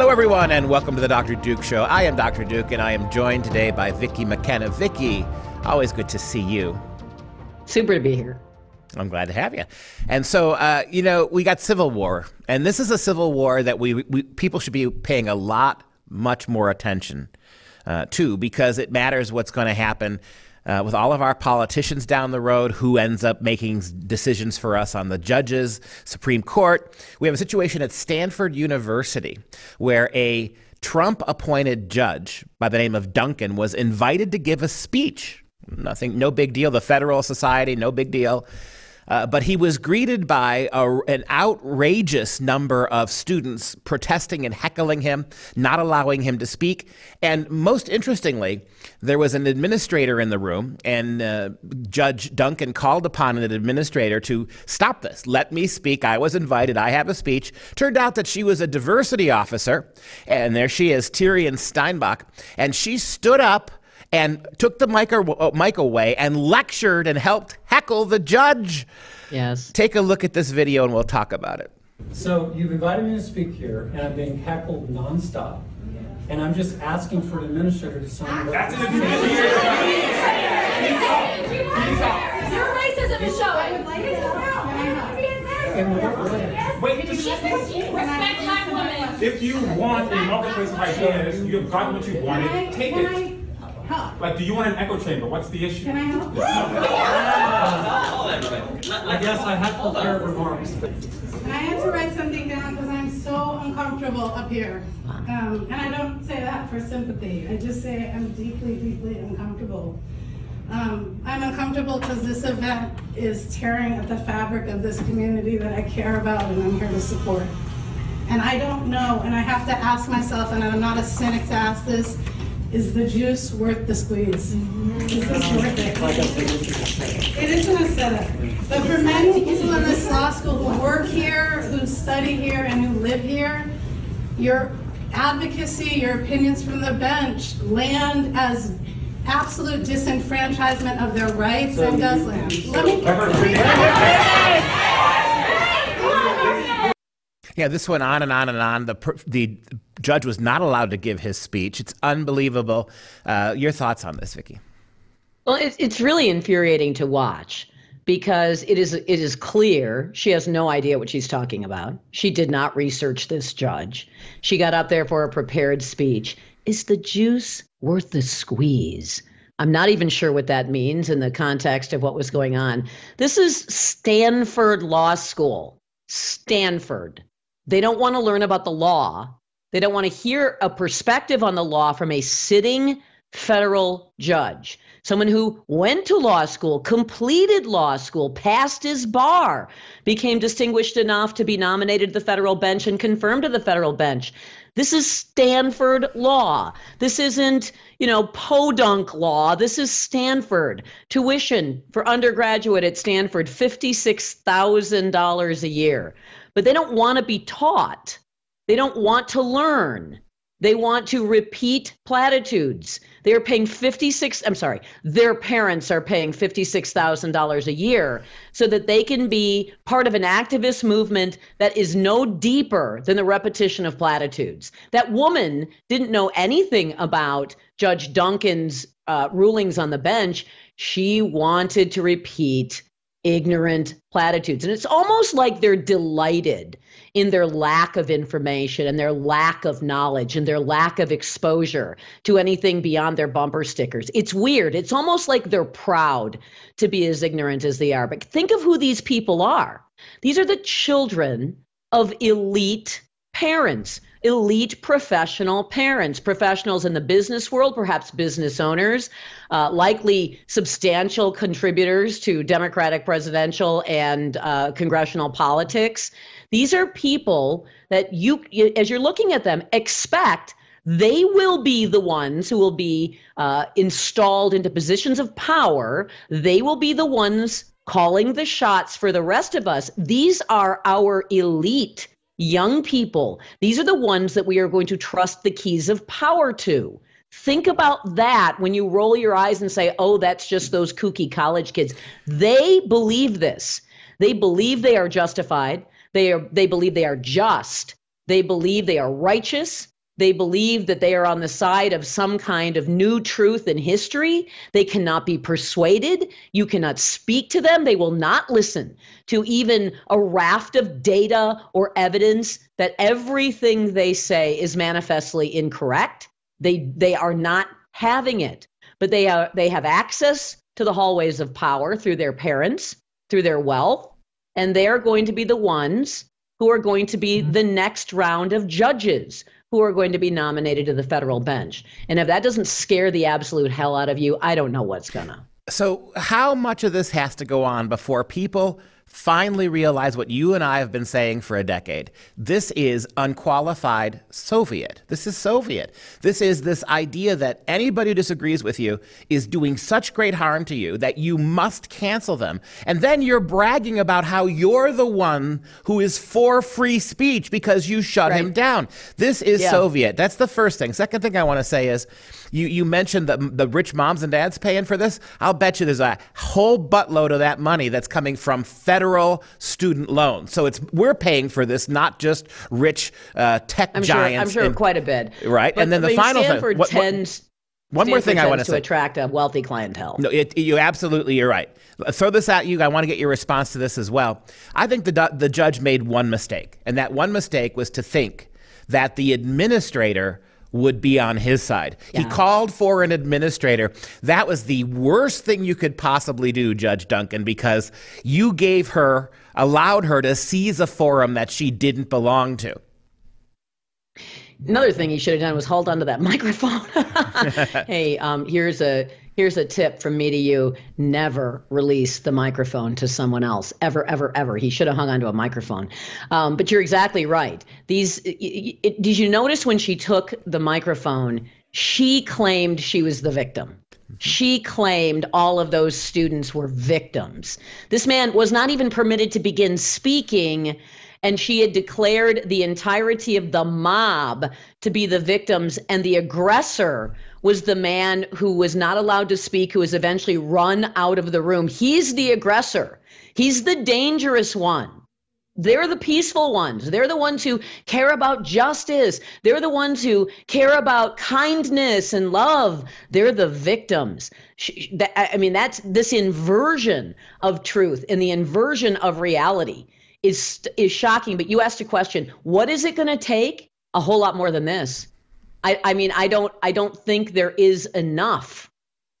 Hello, everyone, and welcome to the Dr. Duke Show. I am Dr. Duke, and I am joined today by Vicki McKenna. Vicki, always good to see you. Super to be here. I'm glad to have you. And so, uh, you know, we got civil war, and this is a civil war that we, we people should be paying a lot, much more attention uh, to because it matters what's going to happen uh, with all of our politicians down the road, who ends up making decisions for us on the judges, Supreme Court. We have a situation at Stanford University where a Trump appointed judge by the name of Duncan was invited to give a speech. Nothing, no big deal. The Federalist Society, no big deal. Uh, but he was greeted by a, an outrageous number of students protesting and heckling him, not allowing him to speak. And most interestingly, there was an administrator in the room, and uh, Judge Duncan called upon an administrator to stop this. Let me speak. I was invited. I have a speech. Turned out that she was a diversity officer, and there she is, Tirien Steinbach, and she stood up and took the mic, or, uh, mic away and lectured and helped heckle the judge. Yes. Take a look at this video and we'll talk about it. So you've invited me to speak here, and I'm being heckled nonstop. And I'm just asking for an administrator to sign. That's an administrator. Your racism is showing. Wait, just Respect black women. if you want a marketplace of ideas, you have gotten what you wanted, take it. Like, do you want an echo chamber? What's the issue? Can I help? I guess I had prepared remarks. I had to write something down because I'm so uncomfortable up here. Um, and I don't say that for sympathy. I just say I'm deeply, deeply uncomfortable. Um, I'm uncomfortable because this event is tearing at the fabric of this community that I care about and I'm here to support. And I don't know, and I have to ask myself, and I'm not a cynic to ask this, is the juice worth the squeeze? Is this worth it? It isn't a setup. But for many people in this law school who work here, who study here, and who live here, your advocacy, your opinions from the bench land as absolute disenfranchisement of their rights and does land. Let me Yeah, this went on and on and on. The the judge was not allowed to give his speech. It's unbelievable. Uh, your thoughts on this, Vicki? Well, it's it's really infuriating to watch because it is it is clear she has no idea what she's talking about. She did not research this judge. She got up there for a prepared speech. Is the juice worth the squeeze? I'm not even sure what that means in the context of what was going on. This is Stanford Law School. Stanford. They don't want to learn about the law. They don't want to hear a perspective on the law from a sitting federal judge, someone who went to law school, completed law school, passed his bar, became distinguished enough to be nominated to the federal bench and confirmed to the federal bench. This is Stanford law. This isn't, you know, podunk law. This is Stanford. Tuition for undergraduate at Stanford, $56,000 a year but they don't want to be taught. They don't want to learn. They want to repeat platitudes. They're paying 56, I'm sorry, their parents are paying $56,000 a year so that they can be part of an activist movement that is no deeper than the repetition of platitudes. That woman didn't know anything about Judge Duncan's uh, rulings on the bench. She wanted to repeat ignorant platitudes. And it's almost like they're delighted in their lack of information and their lack of knowledge and their lack of exposure to anything beyond their bumper stickers. It's weird. It's almost like they're proud to be as ignorant as they are. But think of who these people are. These are the children of elite parents elite professional parents, professionals in the business world, perhaps business owners, uh, likely substantial contributors to Democratic presidential and uh, congressional politics. These are people that you, as you're looking at them, expect they will be the ones who will be uh, installed into positions of power. They will be the ones calling the shots for the rest of us. These are our elite young people. These are the ones that we are going to trust the keys of power to. Think about that when you roll your eyes and say, oh, that's just those kooky college kids. They believe this. They believe they are justified. They are they believe they are just. They believe they are righteous. They believe that they are on the side of some kind of new truth in history. They cannot be persuaded. You cannot speak to them. They will not listen to even a raft of data or evidence that everything they say is manifestly incorrect. They they are not having it. But they are they have access to the hallways of power through their parents, through their wealth, and they are going to be the ones who are going to be mm-hmm. the next round of judges who are going to be nominated to the federal bench. And if that doesn't scare the absolute hell out of you, I don't know what's gonna. So, how much of this has to go on before people finally realize what you and I have been saying for a decade? This is unqualified Soviet. This is Soviet. This is this idea that anybody who disagrees with you is doing such great harm to you that you must cancel them. And then you're bragging about how you're the one who is for free speech because you shut him down. This is Yeah. Soviet. That's the first thing. Second thing I want to say is you, you mentioned the, the rich moms and dads paying for this. I'll bet you there's a whole buttload of that money that's coming from federal student loans. So it's we're paying for this, not just rich uh, tech I'm sure. I'm sure and- quite a bit. Right, But, and then the final thing- what- what- tends. One more thing I want to say. to say. attract a wealthy clientele. No, it, you absolutely you're right. Throw this at you. I want to get your response to this as well. I think the the judge made one mistake, and that one mistake was to think that the administrator would be on his side. He called for an administrator. That was the worst thing you could possibly do, Judge Duncan, because you gave her, allowed her to seize a forum that she didn't belong to. Another thing he should have done was hold onto that microphone. hey, um, here's a here's a tip from me to you: never release the microphone to someone else, ever, ever, ever. He should have hung onto a microphone. Um, but you're exactly right. These, y- it, did you notice when she took the microphone? She claimed she was the victim. She claimed all of those students were victims. This man was not even permitted to begin speaking, and she had declared the entirety of the mob to be the victims, and the aggressor was the man who was not allowed to speak, who was eventually run out of the room. He's the aggressor, he's the dangerous one. They're the peaceful ones. They're the ones who care about justice. They're the ones who care about kindness and love. They're the victims. I mean, that's this inversion of truth and the inversion of reality is is shocking. But you asked a question: What is it going to take? A whole lot more than this. I, I mean, I don't I don't think there is enough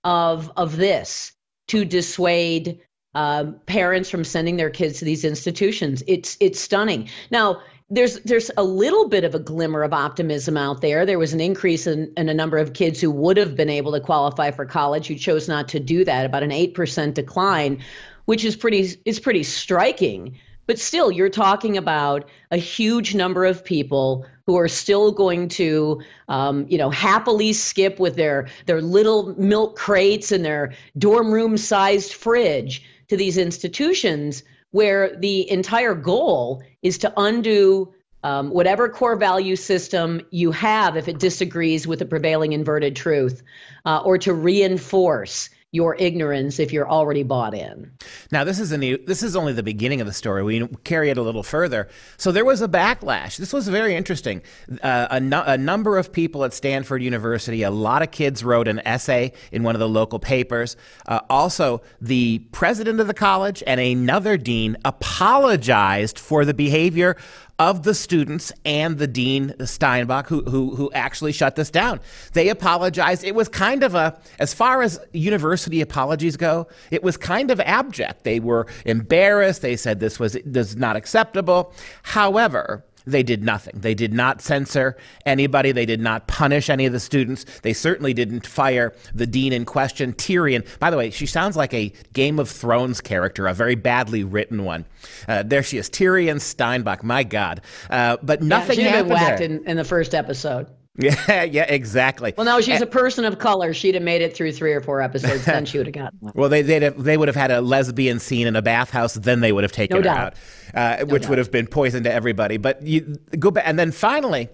of of this to dissuade um, parents from sending their kids to these institutions. It's it's stunning. Now there's there's a little bit of a glimmer of optimism out there. There was an increase in, in a number of kids who would have been able to qualify for college who chose not to do that. About an eight percent decline, which is pretty is pretty striking. But still, you're talking about a huge number of people who are still going to, um, you know, happily skip with their their little milk crates and their dorm room sized fridge to these institutions where the entire goal is to undo um, whatever core value system you have if it disagrees with the prevailing inverted truth, uh, or to reinforce your ignorance if you're already bought in. Now, this is a new, this is only the beginning of the story. We carry it a little further. So there was a backlash. This was very interesting. Uh, a, nu- a number of people at Stanford University, a lot of kids wrote an essay in one of the local papers. Uh, also, the president of the college and another dean apologized for the behavior of the students and the dean Steinbach, who, who who actually shut this down. They apologized. It was kind of a, as far as university apologies go, it was kind of abject. They were embarrassed. They said this was this is not acceptable. However. They did nothing. They did not censor anybody. They did not punish any of the students. They certainly didn't fire the dean in question, Tirien. By the way, she sounds like a Game of Thrones character, a very badly written one. Uh, there she is, Tirien Steinbach. My God. Uh, but nothing yeah, been happened whacked in, in the first episode. Yeah, yeah, exactly. Well, no, she's a person of color. She'd have made it through three or four episodes. then she would have gotten one. Well, they they'd have, they would have had a lesbian scene in a bathhouse. Then they would have taken No her doubt. out, uh, which would have been poison to everybody. But you go back, and then finally,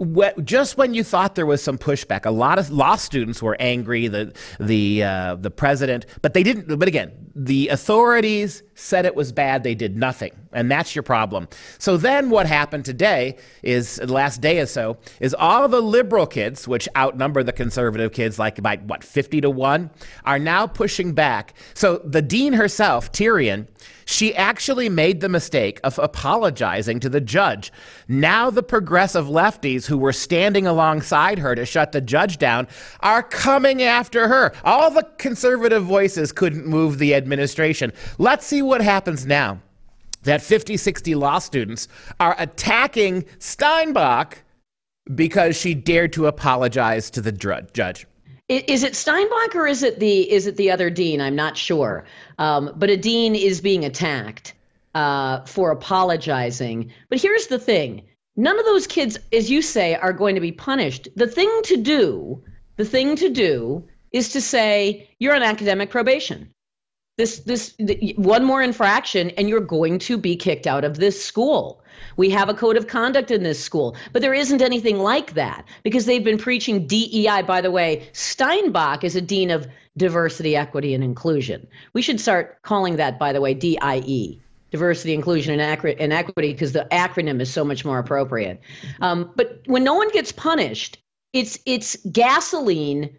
wh- just when you thought there was some pushback, a lot of law students were angry. The the uh, the president, but they didn't. But again, the authorities said it was bad, they did nothing. And that's your problem. So then what happened today is, the last day or so, is all the liberal kids, which outnumber the conservative kids like by, what, 50 to 1, are now pushing back. So the dean herself, Tirien, she actually made the mistake of apologizing to the judge. Now, the progressive lefties who were standing alongside her to shut the judge down are coming after her. All the conservative voices couldn't move the administration. Let's see what happens now that 50, 60 law students are attacking Steinbach because she dared to apologize to the judge. Is it Steinbach or is it the is it the other dean? I'm not sure. Um, but a dean is being attacked uh, for apologizing. But here's the thing: none of those kids, as you say, are going to be punished. The thing to do, the thing to do, is to say you're on academic probation. This this th- one more infraction, and you're going to be kicked out of this school. We have a code of conduct in this school, but there isn't anything like that because they've been preaching DEI. By the way, Steinbach is a dean of diversity, equity, and inclusion. We should start calling that, by the way, DIE, diversity, inclusion, and equity, because the acronym is so much more appropriate. Um, but when no one gets punished, it's it's gasoline.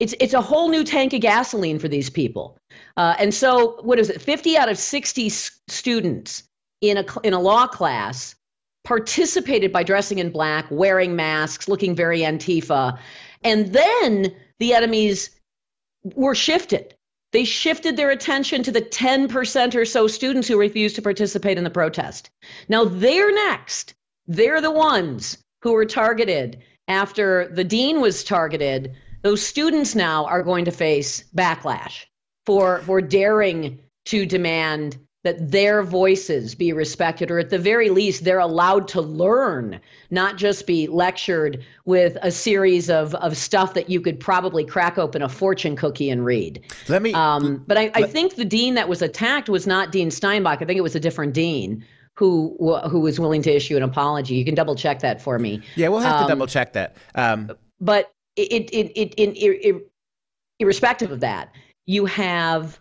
It's it's a whole new tank of gasoline for these people. Uh, and so, what is it? Fifty out of sixty s- students in a in a law class participated by dressing in black, wearing masks, looking very Antifa, and then the enemies were shifted. They shifted their attention to the 10% or so students who refused to participate in the protest. Now they're next. They're the ones who were targeted after the dean was targeted. Those students now are going to face backlash for, for daring to demand that their voices be respected, or at the very least, they're allowed to learn, not just be lectured with a series of, of stuff that you could probably crack open a fortune cookie and read. Let me. Um, but I, I think the dean that was attacked was not Dean Steinbach. I think it was a different dean who who was willing to issue an apology. You can double check that for me. yeah, we'll have to um, double check that. Um, But it it it, it, irrespective of that, you have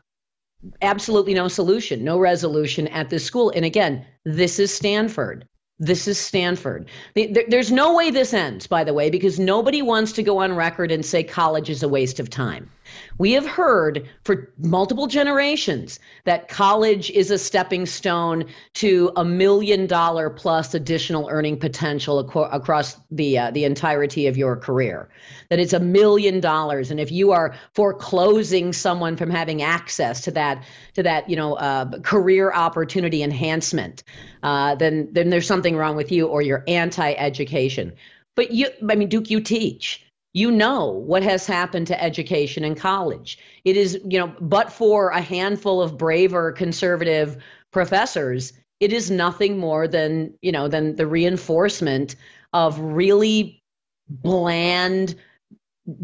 absolutely no solution, no resolution at this school. And again, this is Stanford. This is Stanford. There's no way this ends, by the way, because nobody wants to go on record and say college is a waste of time. We have heard for multiple generations that college is a stepping stone to a million dollar plus additional earning potential across the uh, the entirety of your career. That it's a million dollars, and if you are foreclosing someone from having access to that to that you know uh, career opportunity enhancement, uh, then then there's something wrong with you, or you're anti-education. But you, I mean, Duke, you teach you know what has happened to education in college. It is, you know, but for a handful of braver conservative professors, it is nothing more than, you know, than the reinforcement of really bland,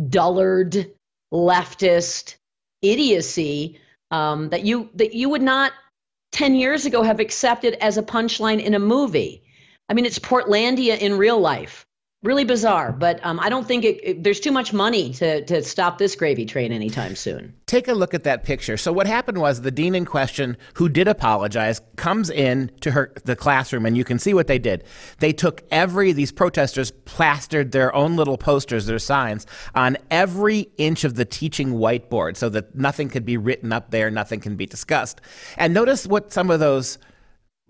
dullard, leftist idiocy um, that you that you would not 10 years ago have accepted as a punchline in a movie. I mean, it's Portlandia in real life really bizarre but um, i don't think it, it- there's too much money to, to stop this gravy train anytime soon take a look at that picture. So what happened was the dean in question, who did apologize, comes in to her the classroom, and you can see what they did. They took every these protesters plastered their own little posters, their signs, on every inch of the teaching whiteboard, so that nothing could be written up there, nothing can be discussed. And notice what some of those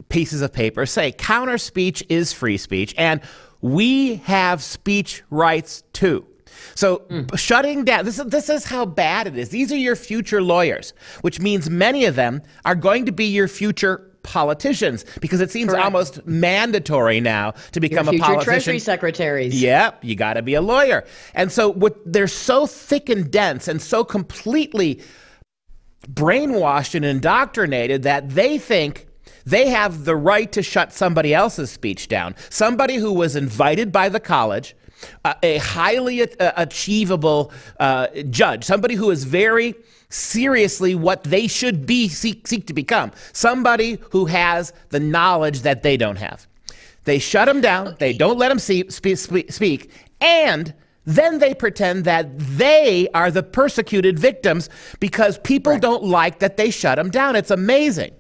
pieces of paper say: counter speech is free speech, and we have speech rights too. So hmm. shutting down this is this is how bad it is. These are your future lawyers, which means many of them are going to be your future politicians because it seems Correct. almost mandatory now to your become a future politician. treasury secretaries Yep, you got to be a lawyer. And so what they're so thick and dense and so completely brainwashed and indoctrinated that they think they have the right to shut somebody else's speech down. Somebody who was invited by the college, uh, a highly uh, achievable uh, judge, somebody who is very seriously what they should be seek, seek to become, somebody who has the knowledge that they don't have. They shut them down. They don't let them see, speak, speak, speak, and then they pretend that they are the persecuted victims because people don't like that they shut them down. It's amazing.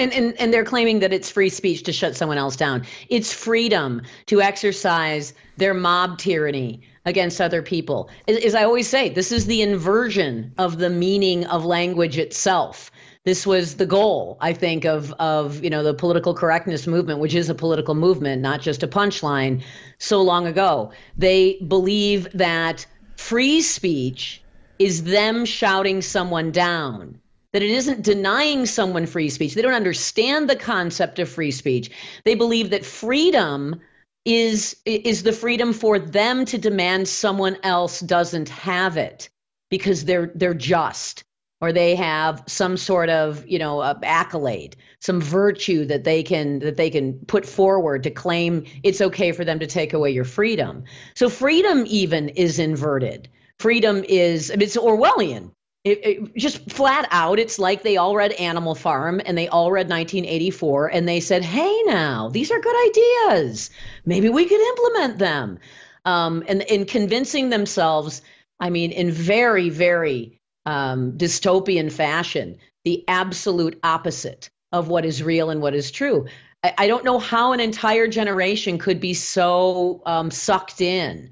And, and and they're claiming that it's free speech to shut someone else down. It's freedom to exercise their mob tyranny against other people. As, I always say, this is the inversion of the meaning of language itself. This was the goal, I think, of of you know the political correctness movement, which is a political movement, not just a punchline. So long ago, they believe that free speech is them shouting someone down that it isn't denying someone free speech. They don't understand the concept of free speech. They believe that freedom is is the freedom for them to demand someone else doesn't have it because they're they're just or they have some sort of you know accolade some virtue that they can that they can put forward to claim it's okay for them to take away your freedom so freedom even is inverted freedom is it's orwellian it, it, just flat out, it's like they all read Animal Farm and they all read 1984 and they said, hey, now, these are good ideas. Maybe we could implement them. Um, and in convincing themselves, I mean, in very, very um, dystopian fashion, the absolute opposite of what is real and what is true. I, I don't know how an entire generation could be so um, sucked in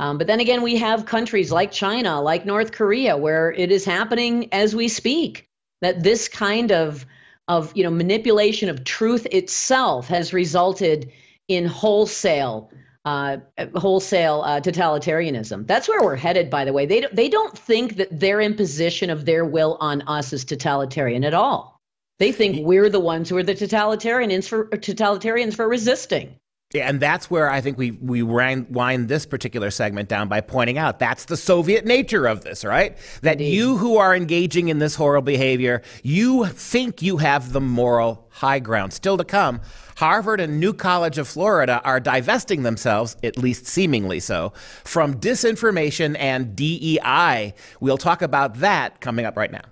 um, but then again, we have countries like China, like North Korea, where it is happening as we speak. That this kind of of you know manipulation of truth itself has resulted in wholesale uh, wholesale uh, totalitarianism. That's where we're headed, by the way. They don't, they don't think that their imposition of their will on us is totalitarian at all. They think we're the ones who are the totalitarians for totalitarians for resisting. Yeah, and that's where I think we we wind this particular segment down by pointing out that's the Soviet nature of this, right? That Indeed. you who are engaging in this horrible behavior, you think you have the moral high ground. Still to come, Harvard and New College of Florida are divesting themselves, at least seemingly so, from disinformation and DEI. We'll talk about that coming up right now.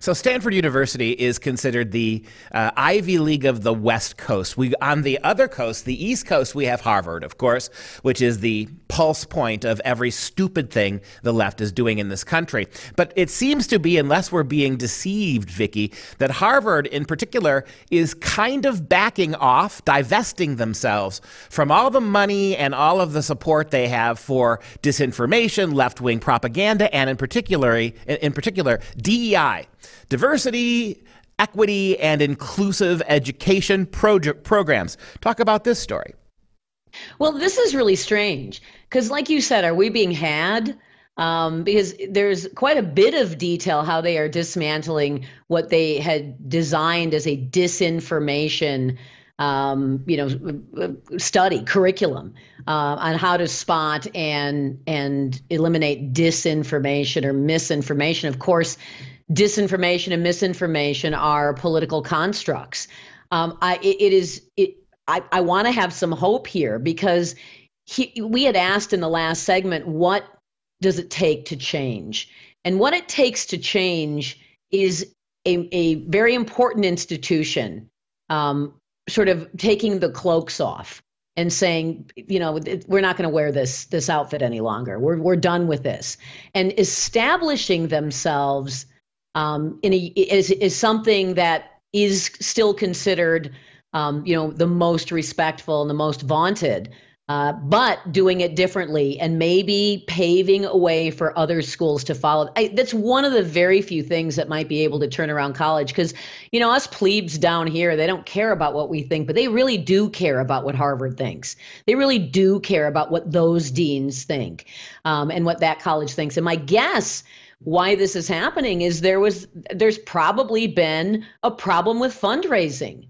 So Stanford University is considered the uh, Ivy League of the West Coast. We on the other coast, the East Coast, we have Harvard, of course, which is the pulse point of every stupid thing the left is doing in this country. But it seems to be, unless we're being deceived, Vicki, that Harvard in particular is kind of backing off, divesting themselves from all the money and all of the support they have for disinformation, left-wing propaganda, and in particular, in particular, DEI diversity, equity, and inclusive education programs. Talk about this story. Well, this is really strange because, like you said, are we being had? Um, because there's quite a bit of detail how they are dismantling what they had designed as a disinformation um, you know, study curriculum uh, on how to spot and and eliminate disinformation or misinformation. Of course, disinformation and misinformation are political constructs. Um, I, it, it is it. I, I want to have some hope here because he, we had asked in the last segment, what does it take to change? And what it takes to change is a, a very important institution um, sort of taking the cloaks off and saying, you know, we're not going to wear this this outfit any longer. We're we're done with this, and establishing themselves um, in a, is, is something that is still considered, um, you know, the most respectful and the most vaunted, uh, but doing it differently and maybe paving a way for other schools to follow. I, that's one of the very few things that might be able to turn around college because, you know, us plebes down here, they don't care about what we think, but they really do care about what Harvard thinks. They really do care about what those deans think um, and what that college thinks. And my guess why this is happening is there was there's probably been a problem with fundraising.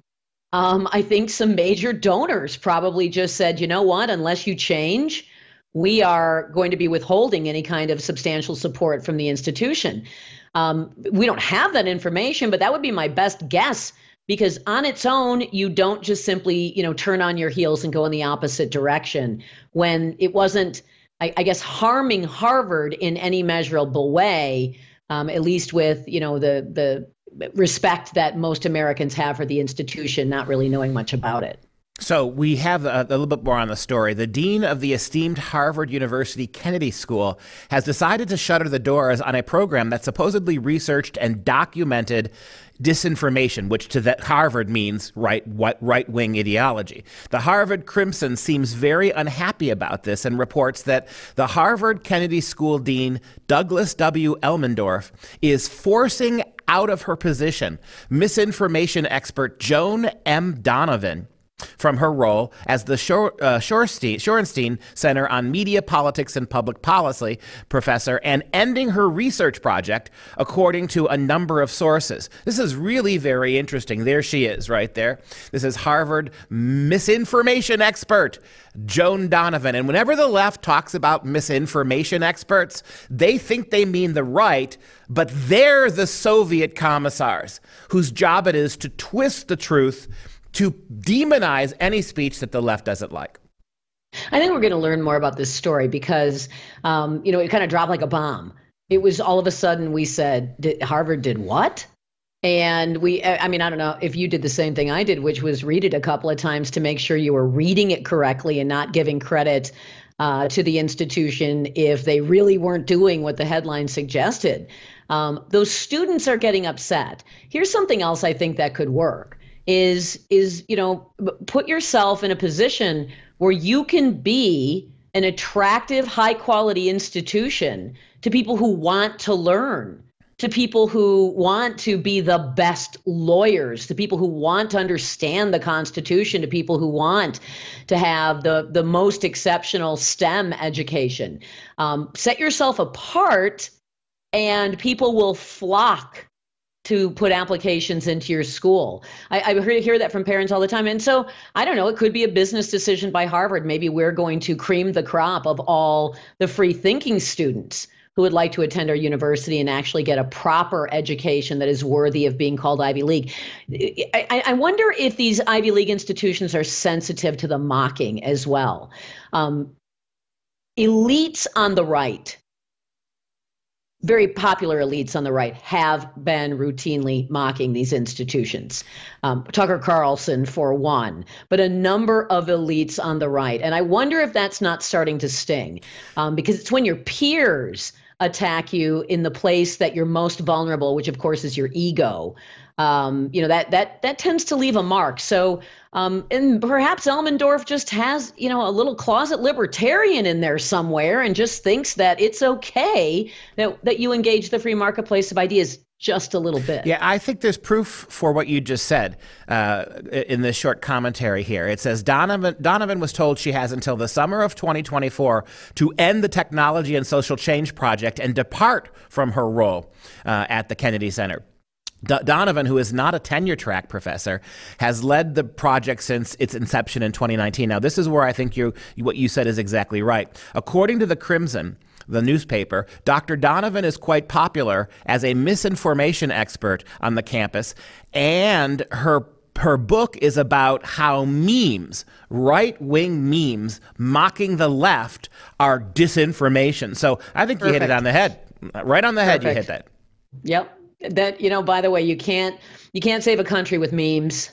Um, I think some major donors probably just said, you know what, unless you change, we are going to be withholding any kind of substantial support from the institution. Um, we don't have that information, but that would be my best guess because on its own you don't just simply you know turn on your heels and go in the opposite direction when it wasn't I, I guess, harming Harvard in any measurable way, um, at least with you know the the respect that most Americans have for the institution, not really knowing much about it. So we have a, a, little bit more on the story. The dean of the esteemed Harvard University Kennedy School has decided to shutter the doors on a program that supposedly researched and documented disinformation, which to that Harvard means right right wing ideology. The Harvard Crimson seems very unhappy about this and reports that the Harvard Kennedy School dean Douglas W. Elmendorf is forcing out of her position misinformation expert Joan M. Donovan from her role as the uh, Shorenstein Center on Media, Politics, and Public Policy professor and ending her research project, according to a number of sources. This is really very interesting. There she is, right there. This is Harvard misinformation expert, Joan Donovan. And whenever the left talks about misinformation experts, they think they mean the right, but they're the Soviet commissars whose job it is to twist the truth to demonize any speech that the left doesn't like. I think we're going to learn more about this story because, um, you know, it kind of dropped like a bomb. It was all of a sudden we said, did, Harvard did what? And we, I mean, I don't know if you did the same thing I did, which was read it a couple of times to make sure you were reading it correctly and not giving credit uh, to the institution if they really weren't doing what the headline suggested. Um, those students are getting upset. Here's something else I think that could work is is you know put yourself in a position where you can be an attractive high quality institution to people who want to learn to people who want to be the best lawyers to people who want to understand the constitution to people who want to have the the most exceptional stem education. Um, set yourself apart and people will flock to put applications into your school. I, I hear that from parents all the time. And so I don't know, it could be a business decision by Harvard. Maybe we're going to cream the crop of all the free thinking students who would like to attend our university and actually get a proper education that is worthy of being called Ivy League. I, I wonder if these Ivy League institutions are sensitive to the mocking as well. Um, elites on the right very popular elites on the right have been routinely mocking these institutions. Um, Tucker Carlson, for one, but a number of elites on the right. And I wonder if that's not starting to sting um, because it's when your peers attack you in the place that you're most vulnerable, which of course is your ego. Um, you know that that that tends to leave a mark. So um, and perhaps Elmendorf just has, you know, a little closet libertarian in there somewhere and just thinks that it's okay that, that you engage the free marketplace of ideas just a little bit. Yeah, I think there's proof for what you just said uh, in this short commentary here. It says Donovan, Donovan was told she has until the summer of 2024 to end the Technology and Social Change Project and depart from her role uh, at the Kennedy Center. D- Donovan, who is not a tenure track professor, has led the project since its inception in 2019. Now, this is where I think you what you said is exactly right. According to the Crimson, the newspaper, Dr. Donovan is quite popular as a misinformation expert on the campus, and her her book is about how memes, right wing memes mocking the left, are disinformation. So I think you hit it on the head. Right on the head, you hit that. Yep that you know by the way you can't you can't save a country with memes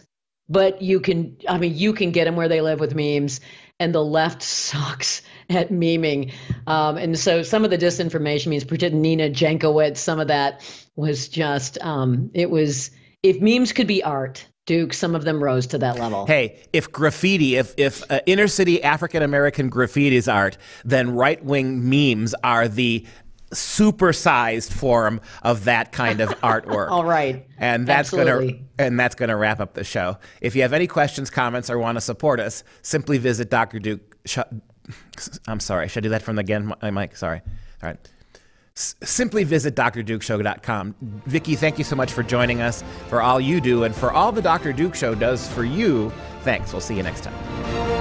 but you can i mean you can get them where they live with memes and the left sucks at meming um, and so some of the disinformation means pretend nina jankowicz some of that was just um, it was if memes could be art Duke, some of them rose to that level. Hey, if graffiti, if if uh, inner city African American graffiti is art, then right wing memes are the supersized form of that kind of artwork. All right. And that's going to and that's going to wrap up the show. If you have any questions, comments or want to support us, simply visit Dr. Duke sh- I'm sorry. Should I do that from the again, Mike? Sorry. All right. S- simply visit drdukeshow.com. Vicki, thank you so much for joining us, for all you do, and for all the Dr. Duke Show does for you. Thanks. We'll see you next time.